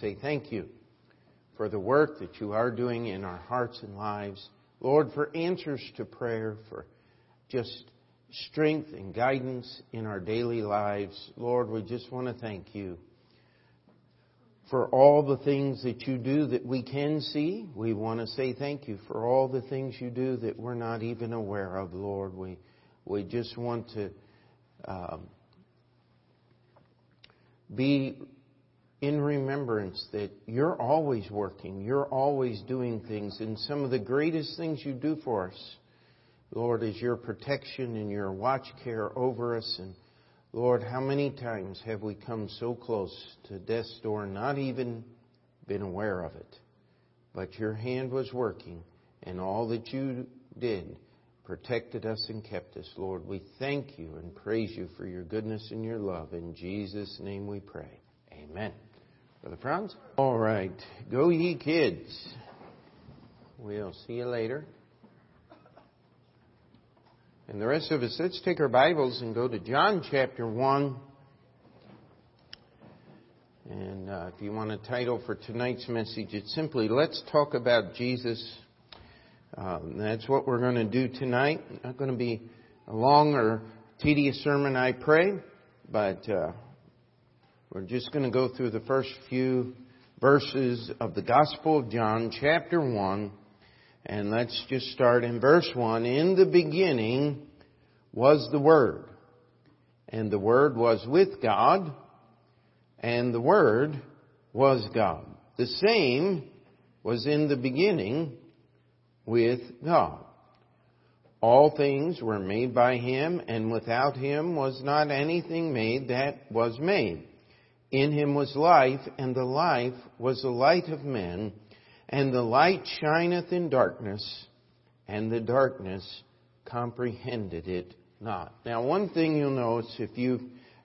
say thank you for the work that you are doing in our hearts and lives. Lord, for answers to prayer, for just strength and guidance in our daily lives. Lord, we just want to thank you for all the things that you do that we can see. We want to say thank you for all the things you do that we're not even aware of, Lord. We, we just want to um, be in remembrance that you're always working, you're always doing things, and some of the greatest things you do for us, Lord, is your protection and your watch care over us. And Lord, how many times have we come so close to death's door, not even been aware of it? But your hand was working, and all that you did protected us and kept us. Lord, we thank you and praise you for your goodness and your love. In Jesus' name we pray. Amen. Brother Franz? All right. Go ye kids. We'll see you later. And the rest of us, let's take our Bibles and go to John chapter 1. And uh, if you want a title for tonight's message, it's simply Let's Talk About Jesus. Um, that's what we're going to do tonight. Not going to be a long or tedious sermon, I pray, but uh, we're just going to go through the first few verses of the Gospel of John, chapter 1. And let's just start in verse 1. In the beginning was the Word. And the Word was with God. And the Word was God. The same was in the beginning with God. All things were made by Him, and without Him was not anything made that was made. In him was life, and the life was the light of men. And the light shineth in darkness, and the darkness comprehended it not. Now, one thing you'll notice if you've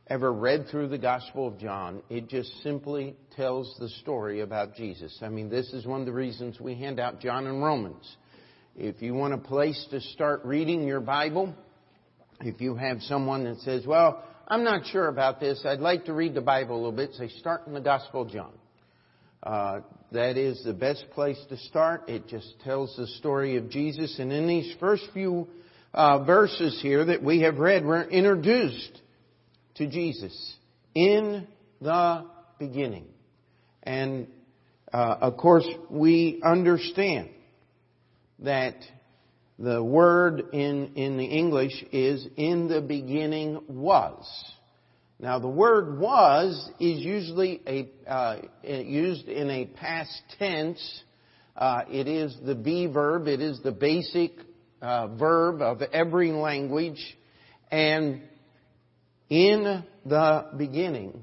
ever read through the Gospel of John, it just simply tells the story about Jesus. I mean, this is one of the reasons we hand out John and Romans. If you want a place to start reading your Bible, if you have someone that says, well, I'm not sure about this. I'd like to read the Bible a little bit. Say, start in the Gospel of John. Uh, that is the best place to start. It just tells the story of Jesus. And in these first few uh, verses here that we have read, we're introduced to Jesus in the beginning. And uh, of course, we understand that the word in, in the English is in the beginning was. Now the word was is usually a, uh, used in a past tense. Uh, it is the be verb. It is the basic uh, verb of every language. And in the beginning,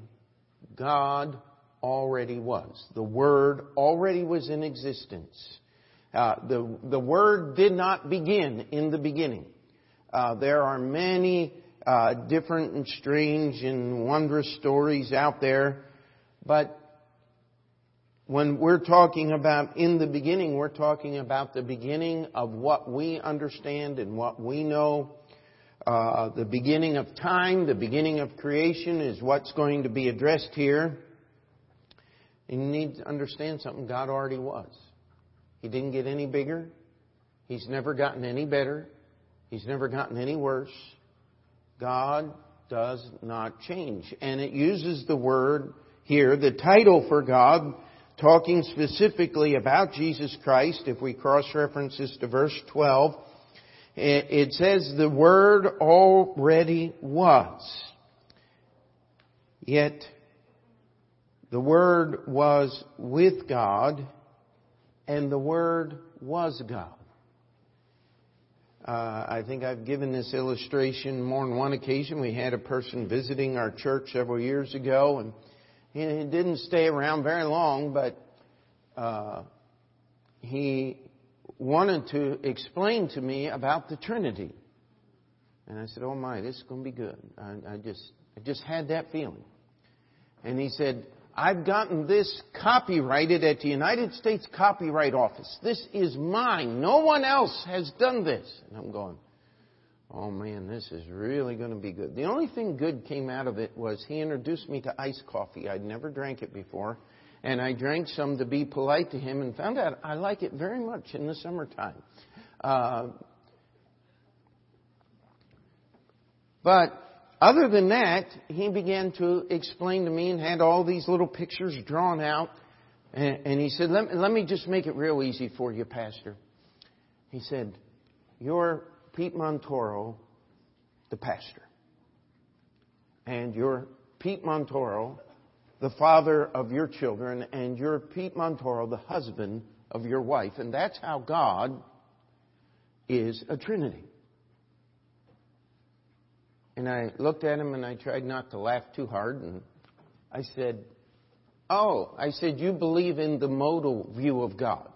God already was. The Word already was in existence. Uh, the, the Word did not begin in the beginning. Uh, there are many uh, different and strange and wondrous stories out there, but when we're talking about in the beginning, we're talking about the beginning of what we understand and what we know. Uh, the beginning of time, the beginning of creation is what's going to be addressed here. And you need to understand something God already was. He didn't get any bigger. He's never gotten any better. He's never gotten any worse. God does not change. And it uses the word here, the title for God, talking specifically about Jesus Christ, if we cross references to verse 12, it says the Word already was. Yet, the Word was with God and the Word was God. Uh, I think I've given this illustration more than one occasion. We had a person visiting our church several years ago, and he didn't stay around very long, but uh, he wanted to explain to me about the Trinity. And I said, "Oh my, this is going to be good." I, I just, I just had that feeling. And he said, I've gotten this copyrighted at the United States Copyright Office. This is mine. No one else has done this. And I'm going, oh man, this is really going to be good. The only thing good came out of it was he introduced me to iced coffee. I'd never drank it before. and I drank some to be polite to him and found out I like it very much in the summertime. Uh, but other than that, he began to explain to me and had all these little pictures drawn out. And, and he said, let, let me just make it real easy for you, Pastor. He said, You're Pete Montoro, the pastor. And you're Pete Montoro, the father of your children, and you're Pete Montoro, the husband of your wife. And that's how God is a Trinity. And I looked at him and I tried not to laugh too hard. And I said, Oh, I said, you believe in the modal view of God.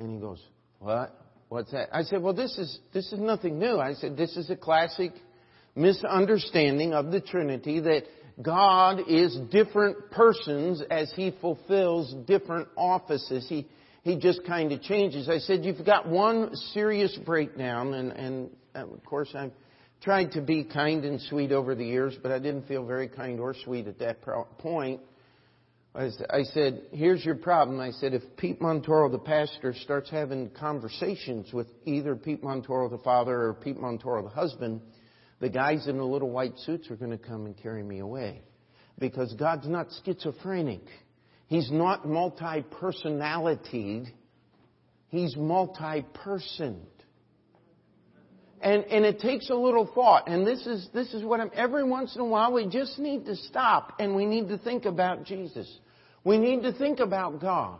And he goes, What? What's that? I said, Well, this is, this is nothing new. I said, This is a classic misunderstanding of the Trinity that God is different persons as He fulfills different offices. He, he just kind of changes. I said, You've got one serious breakdown, and, and of course, I've tried to be kind and sweet over the years, but I didn't feel very kind or sweet at that point. I said, Here's your problem. I said, If Pete Montoro, the pastor, starts having conversations with either Pete Montoro, the father, or Pete Montoro, the husband, the guys in the little white suits are going to come and carry me away. Because God's not schizophrenic. He's not multi-personalitied. He's multi-personed. And, and it takes a little thought. And this is, this is what I'm, every once in a while we just need to stop and we need to think about Jesus. We need to think about God.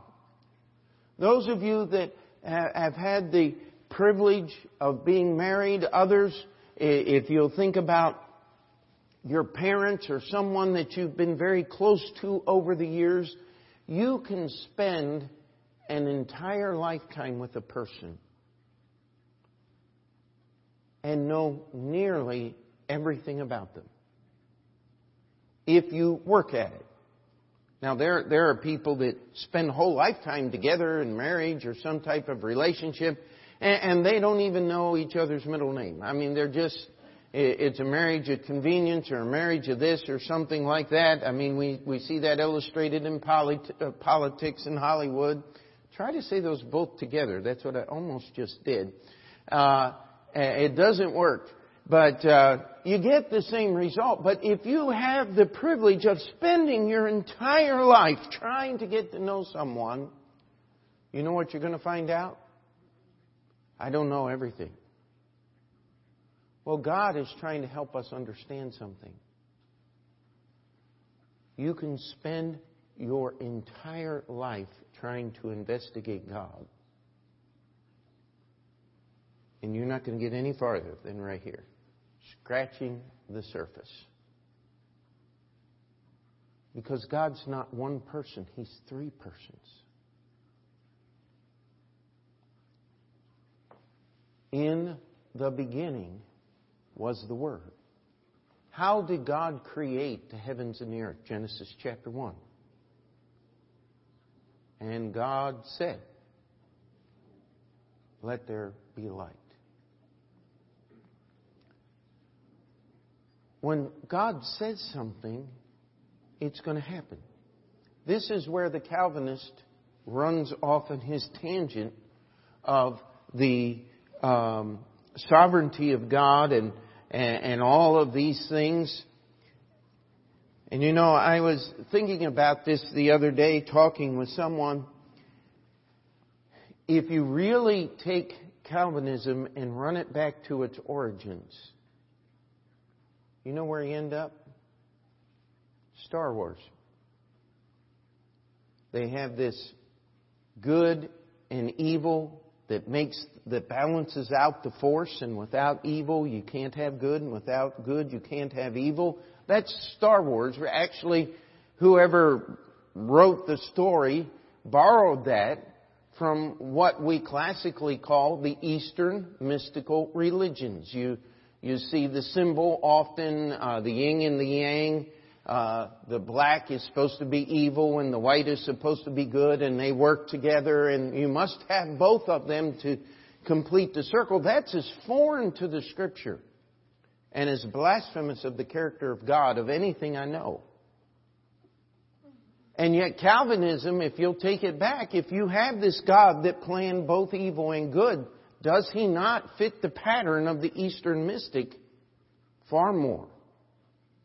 Those of you that have had the privilege of being married, others if you'll think about your parents or someone that you've been very close to over the years, you can spend an entire lifetime with a person and know nearly everything about them if you work at it. Now, there, there are people that spend a whole lifetime together in marriage or some type of relationship, and, and they don't even know each other's middle name. I mean, they're just, it's a marriage of convenience or a marriage of this or something like that. I mean, we, we see that illustrated in polit- uh, politics in Hollywood. Try to say those both together. That's what I almost just did. Uh, it doesn't work. But uh, you get the same result. But if you have the privilege of spending your entire life trying to get to know someone, you know what you're going to find out? I don't know everything. Well, God is trying to help us understand something. You can spend your entire life trying to investigate God. And you're not going to get any farther than right here, scratching the surface. Because God's not one person, He's three persons. In the beginning was the Word. How did God create the heavens and the earth? Genesis chapter 1. And God said, Let there be light. When God says something, it's going to happen. This is where the Calvinist runs off on his tangent of the um, sovereignty of God and, and, and all of these things. And you know, I was thinking about this the other day, talking with someone. If you really take Calvinism and run it back to its origins, you know where you end up? Star Wars. They have this good and evil that makes that balances out the force and without evil you can't have good and without good you can't have evil that's star wars actually whoever wrote the story borrowed that from what we classically call the eastern mystical religions you you see the symbol often uh, the yin and the yang uh, the black is supposed to be evil and the white is supposed to be good, and they work together, and you must have both of them to complete the circle. That's as foreign to the Scripture and as blasphemous of the character of God of anything I know. And yet Calvinism, if you'll take it back, if you have this God that planned both evil and good, does he not fit the pattern of the Eastern mystic far more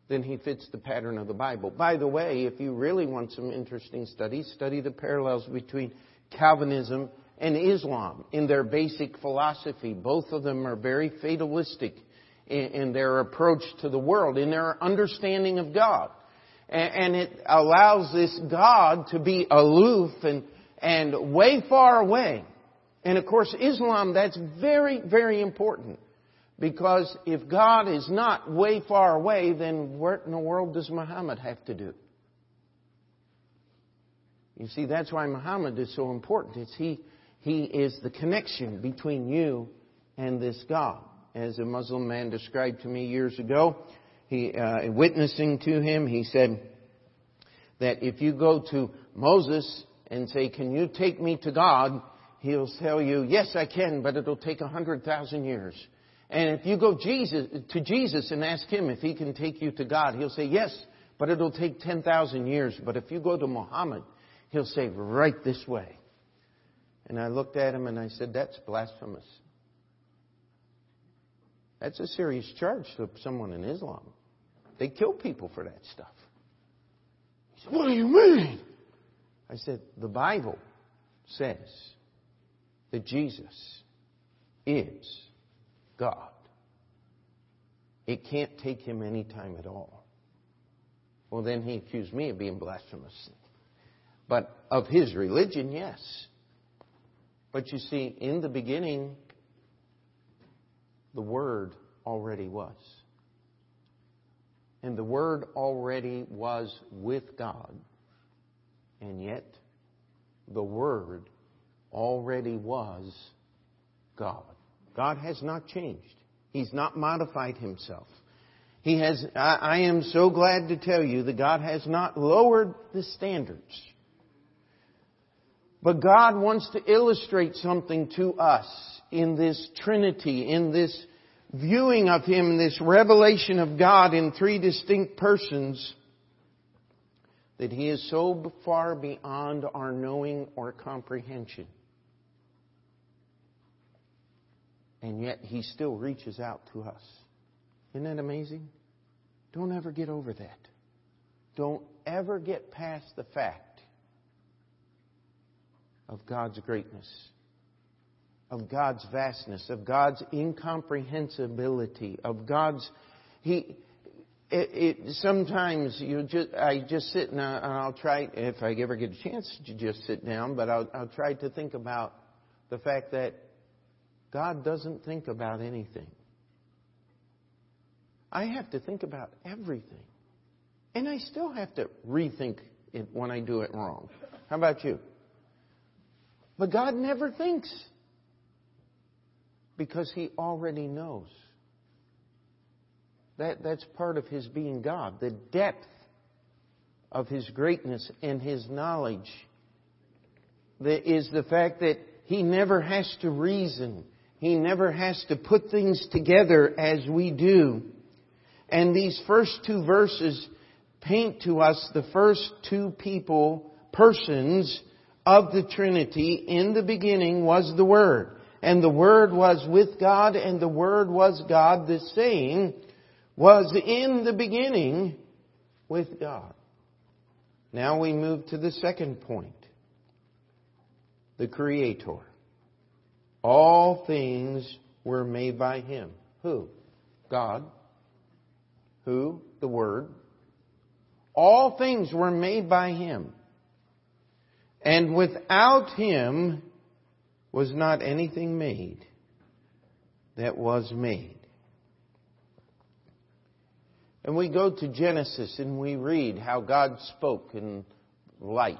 than he fits the pattern of the Bible? By the way, if you really want some interesting studies, study the parallels between Calvinism and Islam in their basic philosophy. Both of them are very fatalistic in, their approach to the world, in their understanding of God. And, it allows this God to be aloof and, and way far away. And of course, Islam, that's very, very important. Because if God is not way far away, then what in the world does Muhammad have to do? You see, that's why Muhammad is so important. It's he, he is the connection between you and this God. As a Muslim man described to me years ago, he, uh, witnessing to him, he said that if you go to Moses and say, can you take me to God? He'll tell you, yes, I can, but it'll take a hundred thousand years. And if you go Jesus, to Jesus and ask him if he can take you to God, he'll say, yes, but it'll take 10,000 years. But if you go to Muhammad, he'll say, right this way. And I looked at him and I said, that's blasphemous. That's a serious charge to someone in Islam. They kill people for that stuff. He said, What do you mean? I said, The Bible says that Jesus is God. It can't take him any time at all. Well, then he accused me of being blasphemous. But of his religion, yes. But you see, in the beginning, the Word already was. And the Word already was with God. And yet, the Word already was God. God has not changed. He's not modified himself. He has, I, I am so glad to tell you that God has not lowered the standards. But God wants to illustrate something to us in this Trinity, in this viewing of Him, this revelation of God in three distinct persons, that He is so far beyond our knowing or comprehension. And yet He still reaches out to us. Isn't that amazing? Don't ever get over that. Don't ever get past the fact of God's greatness of God's vastness, of God's incomprehensibility, of God's He. It, it, sometimes you just I just sit and, I, and I'll try if I ever get a chance to just sit down, but I'll, I'll try to think about the fact that God doesn't think about anything. I have to think about everything. And I still have to rethink it when I do it wrong. How about you? But God never thinks. Because he already knows. That, that's part of his being God. The depth of his greatness and his knowledge is the fact that he never has to reason. He never has to put things together as we do. And these first two verses paint to us the first two people, persons of the Trinity. In the beginning was the Word and the Word was with God, and the Word was God. The saying was in the beginning with God. Now we move to the second point. The Creator. All things were made by Him. Who? God. Who? The Word. All things were made by Him. And without Him, was not anything made that was made. And we go to Genesis and we read how God spoke in light.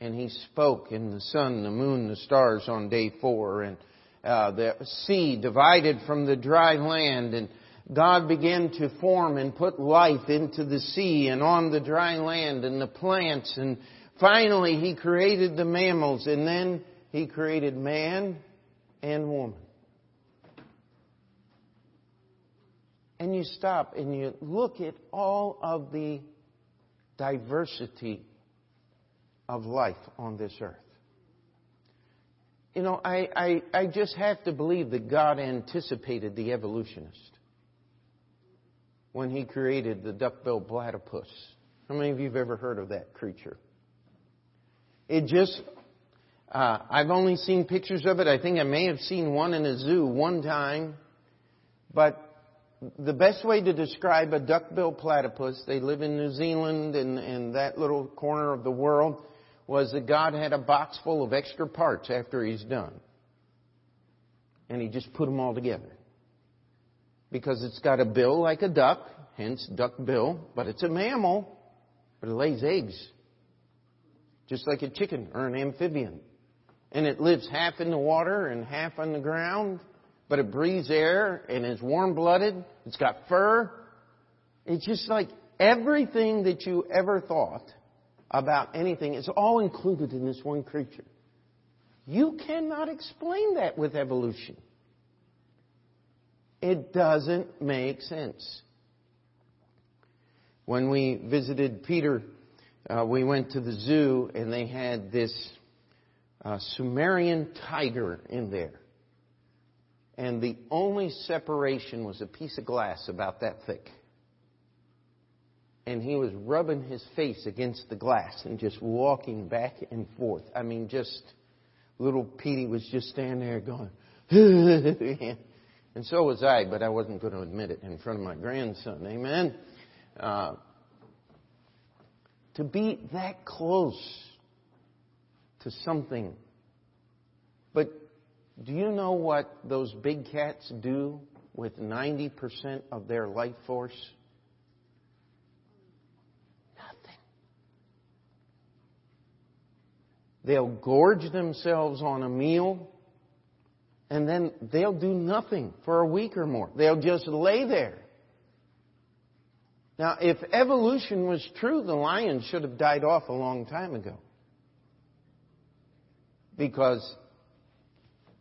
And He spoke in the sun, the moon, the stars on day four. And uh, the sea divided from the dry land. And God began to form and put life into the sea and on the dry land and the plants. And finally He created the mammals. And then he created man and woman. And you stop and you look at all of the diversity of life on this earth. You know, I, I, I just have to believe that God anticipated the evolutionist when he created the duck-billed platypus. How many of you have ever heard of that creature? It just, uh, I've only seen pictures of it. I think I may have seen one in a zoo one time. But the best way to describe a duck-billed platypus, they live in New Zealand and, and that little corner of the world, was that God had a box full of extra parts after He's done. And He just put them all together. Because it's got a bill like a duck, hence duck bill, but it's a mammal, but it lays eggs. Just like a chicken or an amphibian. And it lives half in the water and half on the ground, but it breathes air and is warm blooded. It's got fur. It's just like everything that you ever thought about anything is all included in this one creature. You cannot explain that with evolution. It doesn't make sense. When we visited Peter, uh, we went to the zoo and they had this uh, Sumerian tiger in there. And the only separation was a piece of glass about that thick. And he was rubbing his face against the glass and just walking back and forth. I mean, just little Petey was just standing there going, and so was I, but I wasn't going to admit it in front of my grandson. Amen. Uh, to be that close to something. But do you know what those big cats do with 90% of their life force? They'll gorge themselves on a meal and then they'll do nothing for a week or more. They'll just lay there. Now, if evolution was true, the lion should have died off a long time ago. Because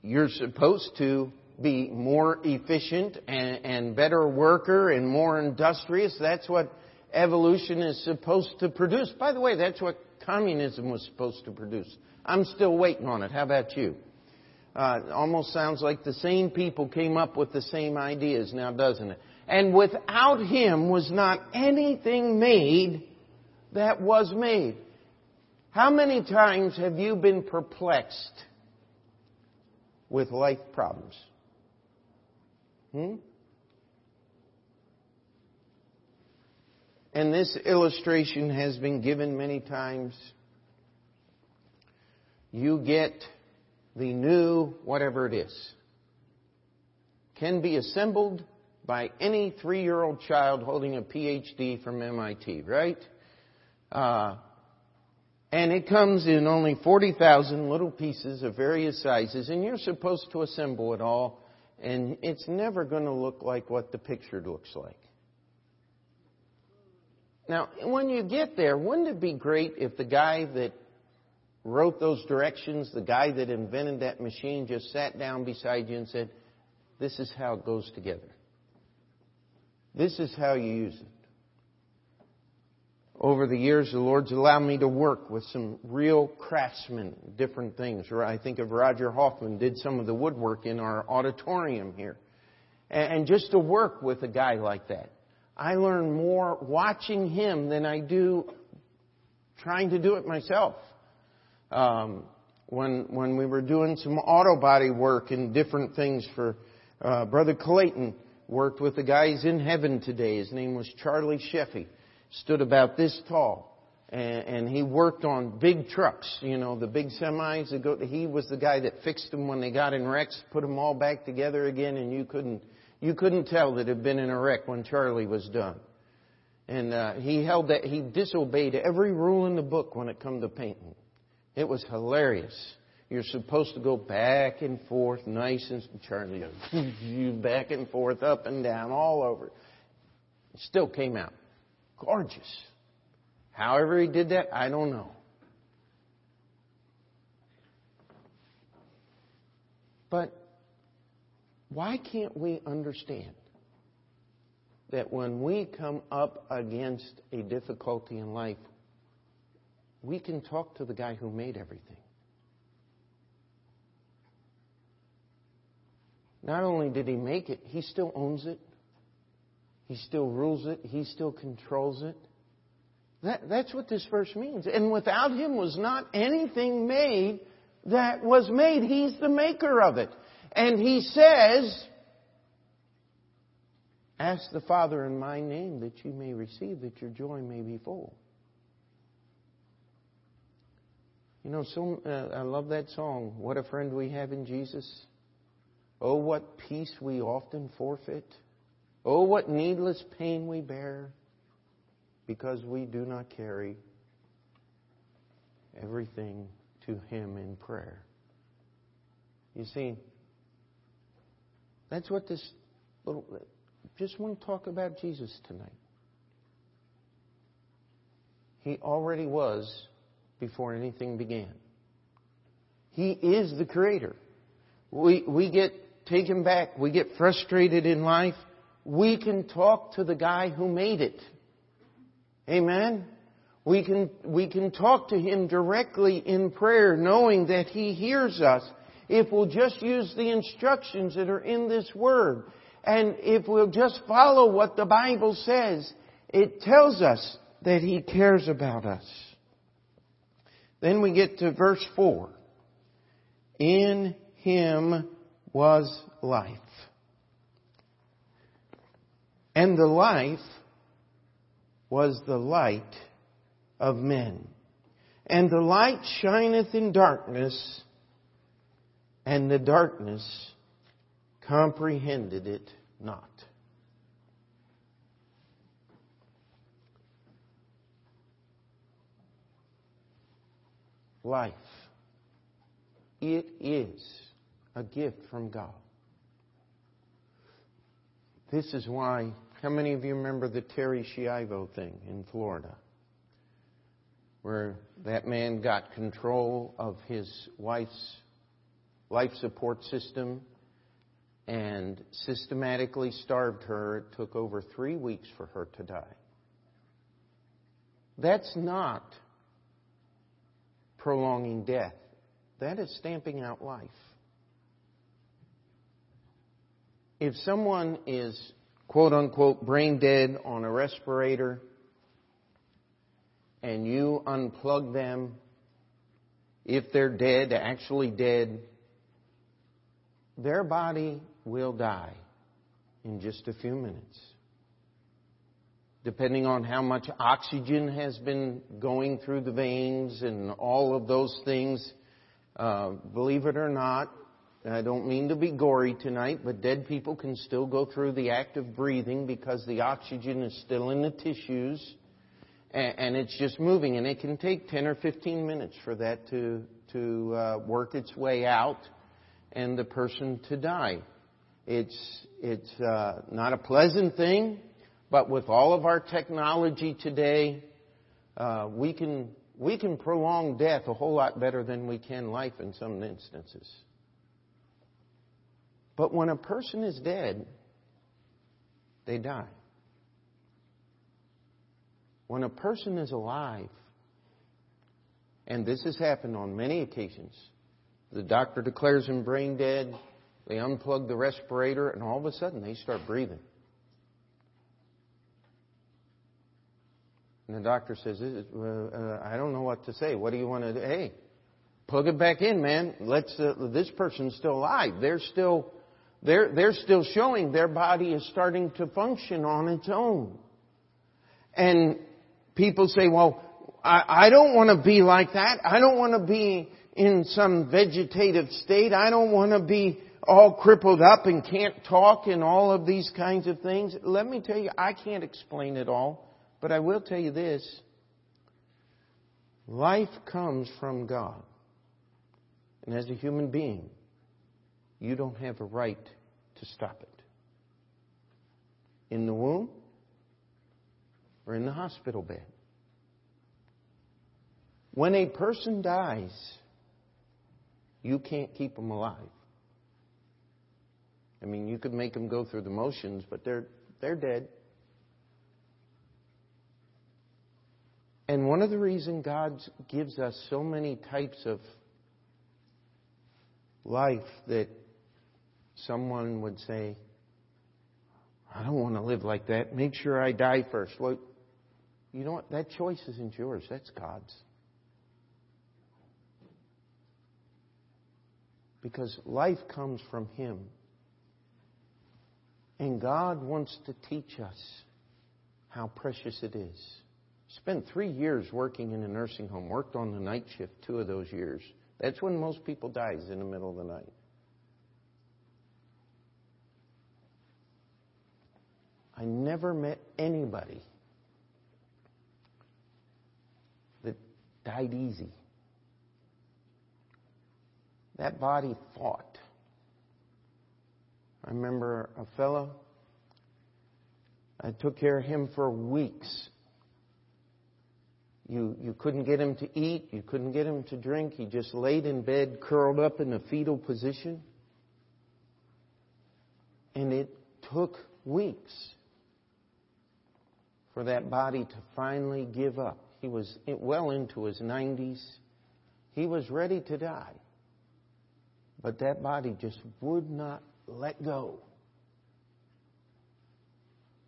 you're supposed to be more efficient and, and, better worker and more industrious. That's what evolution is supposed to produce. By the way, that's what communism was supposed to produce. I'm still waiting on it. How about you? Uh, almost sounds like the same people came up with the same ideas now, doesn't it? And without him was not anything made that was made. How many times have you been perplexed with life problems? Hmm? And this illustration has been given many times. You get the new whatever it is. Can be assembled by any three year old child holding a PhD from MIT, right? Uh, and it comes in only 40,000 little pieces of various sizes, and you're supposed to assemble it all, and it's never going to look like what the picture looks like. Now, when you get there, wouldn't it be great if the guy that wrote those directions, the guy that invented that machine just sat down beside you and said, This is how it goes together? This is how you use it. Over the years, the Lord's allowed me to work with some real craftsmen, different things. I think of Roger Hoffman did some of the woodwork in our auditorium here. And just to work with a guy like that. I learn more watching him than I do trying to do it myself. Um, when when we were doing some auto body work and different things for uh, Brother Clayton, Worked with the guys in heaven today. His name was Charlie Sheffy. Stood about this tall. And, and he worked on big trucks, you know, the big semis. That go, he was the guy that fixed them when they got in wrecks, put them all back together again, and you couldn't, you couldn't tell that it had been in a wreck when Charlie was done. And uh, he held that he disobeyed every rule in the book when it come to painting. It was hilarious. You're supposed to go back and forth, nice and Charlie, you back and forth, up and down, all over. It still came out gorgeous. However he did that, I don't know. But why can't we understand that when we come up against a difficulty in life, we can talk to the guy who made everything. Not only did he make it, he still owns it. He still rules it. He still controls it. That, that's what this verse means. And without him was not anything made that was made. He's the maker of it. And he says, Ask the Father in my name that you may receive, that your joy may be full. You know, so uh, I love that song. What a friend we have in Jesus. Oh, what peace we often forfeit. Oh, what needless pain we bear because we do not carry everything to Him in prayer. You see, that's what this little just want to talk about Jesus tonight. He already was before anything began. He is the creator. We, we get taken back. We get frustrated in life. We can talk to the guy who made it. Amen? We can, we can talk to him directly in prayer knowing that he hears us if we'll just use the instructions that are in this word. And if we'll just follow what the Bible says, it tells us that He cares about us. Then we get to verse 4. In Him was life. And the life was the light of men. And the light shineth in darkness, and the darkness comprehended it not. Life. It is a gift from God. This is why, how many of you remember the Terri Schiavo thing in Florida? Where that man got control of his wife's life support system and systematically starved her. It took over three weeks for her to die. That's not prolonging death. That is stamping out life. If someone is quote unquote brain dead on a respirator and you unplug them, if they're dead, actually dead, their body will die in just a few minutes. Depending on how much oxygen has been going through the veins and all of those things, uh, believe it or not, I don't mean to be gory tonight, but dead people can still go through the act of breathing because the oxygen is still in the tissues and, and it's just moving. And it can take 10 or 15 minutes for that to, to uh, work its way out and the person to die. It's, it's uh, not a pleasant thing, but with all of our technology today, uh, we, can, we can prolong death a whole lot better than we can life in some instances. But when a person is dead, they die. When a person is alive, and this has happened on many occasions, the doctor declares him brain dead. They unplug the respirator, and all of a sudden they start breathing. And the doctor says, uh, I don't know what to say. What do you want to do? Hey, plug it back in, man. Let's. Uh, this person's still alive. They're still. They're, they're still showing their body is starting to function on its own. And people say, well, I, I don't want to be like that. I don't want to be in some vegetative state. I don't want to be all crippled up and can't talk and all of these kinds of things. Let me tell you, I can't explain it all, but I will tell you this. Life comes from God. And as a human being, you don't have a right to stop it. In the womb or in the hospital bed. When a person dies, you can't keep them alive. I mean, you could make them go through the motions, but they're, they're dead. And one of the reasons God gives us so many types of life that someone would say, I don't want to live like that. Make sure I die first. Well, you know what? That choice isn't yours. That's God's. Because life comes from Him. And God wants to teach us how precious it is. Spent three years working in a nursing home, worked on the night shift two of those years. That's when most people die, is in the middle of the night. I never met anybody that died easy. That body fought. I remember a fellow, I took care of him for weeks. You, you couldn't get him to eat, you couldn't get him to drink. He just laid in bed, curled up in a fetal position. And it took weeks for that body to finally give up. He was well into his 90s. He was ready to die. But that body just would not let go.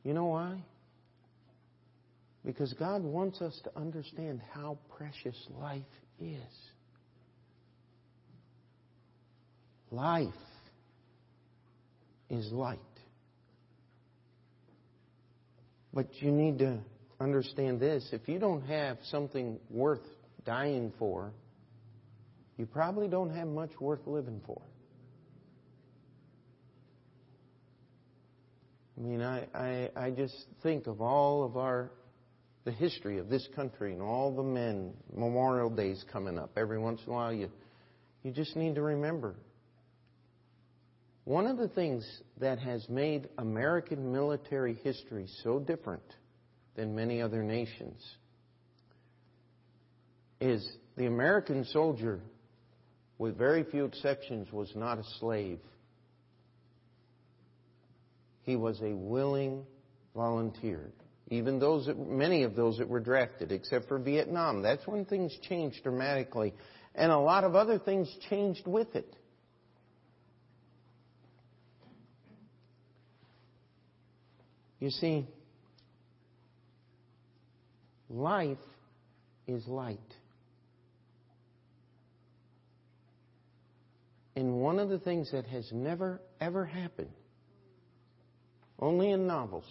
You know why? Because God wants us to understand how precious life is. Life is light. But you need to understand this. If you don't have something worth dying for, you probably don't have much worth living for. I mean, I, I, I just think of all of our, the history of this country and all the men, Memorial Days coming up. Every once in a while, you, you just need to remember one of the things that has made American military history so different than many other nations is the American soldier, with very few exceptions, was not a slave. He was a willing volunteer. Even those that, many of those that were drafted, except for Vietnam. That's when things changed dramatically. And a lot of other things changed with it. You see, life is light. And one of the things that has never, ever happened, only in novels,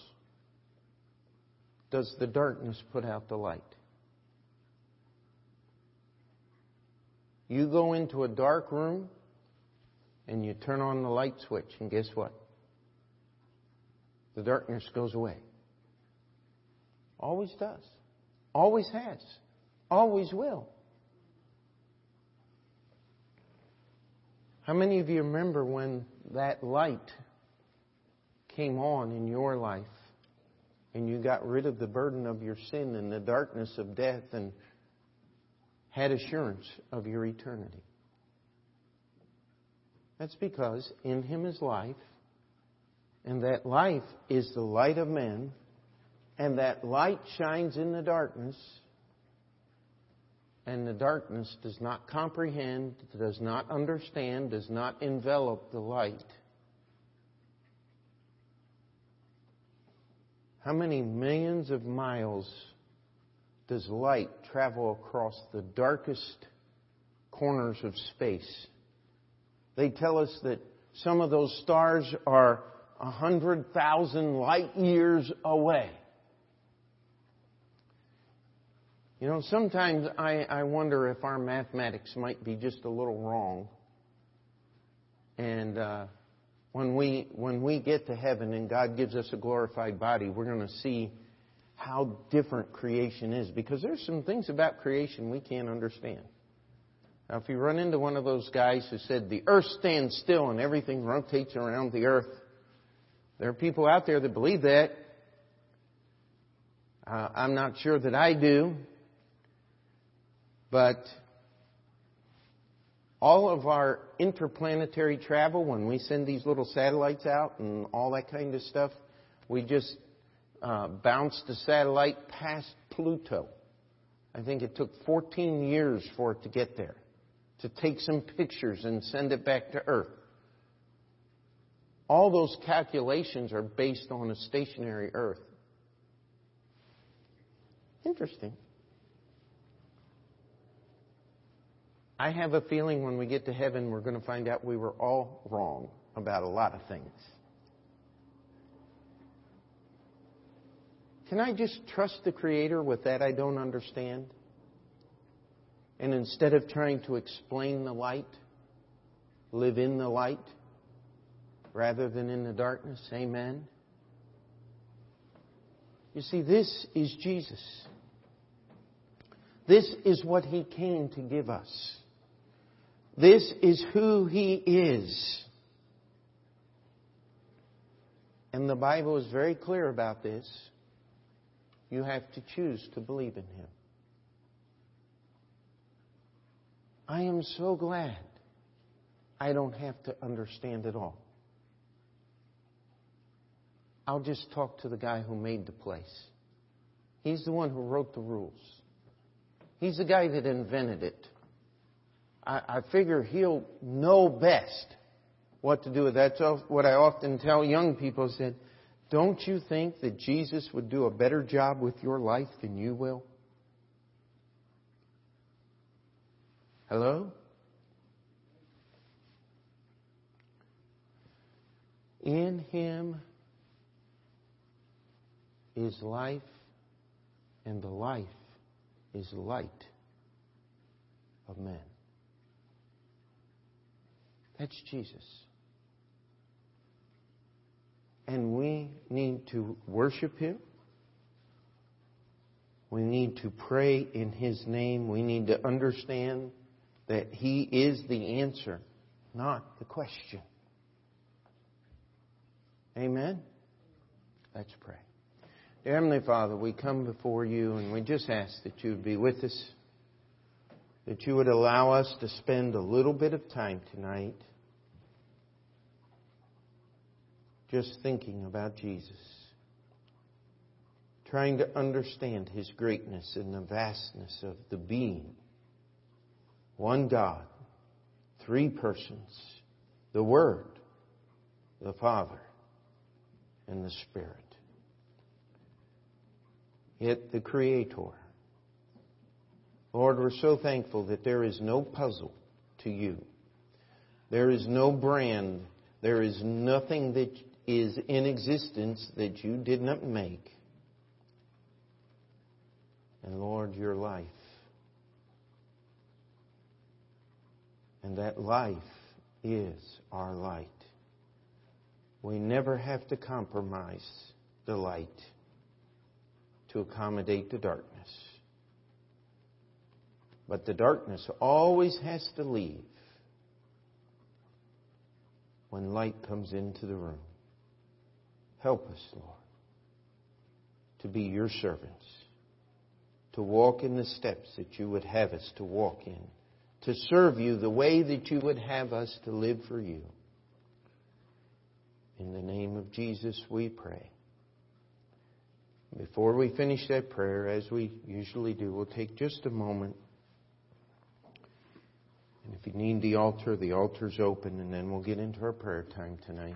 does the darkness put out the light. You go into a dark room and you turn on the light switch, and guess what? the darkness goes away. Always does. Always has. Always will. How many of you remember when that light came on in your life and you got rid of the burden of your sin and the darkness of death and had assurance of your eternity? That's because in Him is life, and that life is the light of men, and that light shines in the darkness, and the darkness does not comprehend, does not understand, does not envelop the light. How many millions of miles does light travel across the darkest corners of space? They tell us that some of those stars are a hundred thousand light years away. You know, sometimes I, I wonder if our mathematics might be just a little wrong. And uh, when we when we get to heaven and God gives us a glorified body, we're going to see how different creation is because there's some things about creation we can't understand. Now, if you run into one of those guys who said the earth stands still and everything rotates around the earth, there are people out there that believe that. Uh, I'm not sure that I do. But all of our interplanetary travel, when we send these little satellites out and all that kind of stuff, we just uh, bounce the satellite past Pluto. I think it took 14 years for it to get there, to take some pictures and send it back to Earth. All those calculations are based on a stationary Earth. Interesting. I have a feeling when we get to heaven, we're going to find out we were all wrong about a lot of things. Can I just trust the Creator with that I don't understand? And instead of trying to explain the light, live in the light rather than in the darkness? Amen. You see, this is Jesus. This is what He came to give us. This is who He is. And the Bible is very clear about this. You have to choose to believe in Him. I am so glad I don't have to understand it all. I'll just talk to the guy who made the place. He's the one who wrote the rules. He's the guy that invented it. I, I figure he'll know best what to do with that. That's what I often tell young people. is that don't you think that Jesus would do a better job with your life than you will? Hello? In him is life, and the life is light of men. That's Jesus. And we need to worship Him. We need to pray in His name. We need to understand that He is the answer, not the question. Amen? Let's pray. Dear Heavenly Father, we come before you and we just ask that you would be with us, that you would allow us to spend a little bit of time tonight just thinking about Jesus, trying to understand His greatness and the vastness of the being. One God, three persons, the Word, the Father, and the Spirit. Yet the Creator. Lord, we're so thankful that there is no puzzle to you. There is no brand. There is nothing that is in existence that you did not make. And Lord, your life. And that life is our light. We never have to compromise the light to accommodate the darkness. But the darkness always has to leave when light comes into the room. Help us, Lord, to be your servants, to walk in the steps that you would have us to walk in, to serve you the way that you would have us to live for you. In the name of Jesus, we pray. Before we finish that prayer, as we usually do, we'll take just a moment. And if you need the altar, the altar's open, and then we'll get into our prayer time tonight.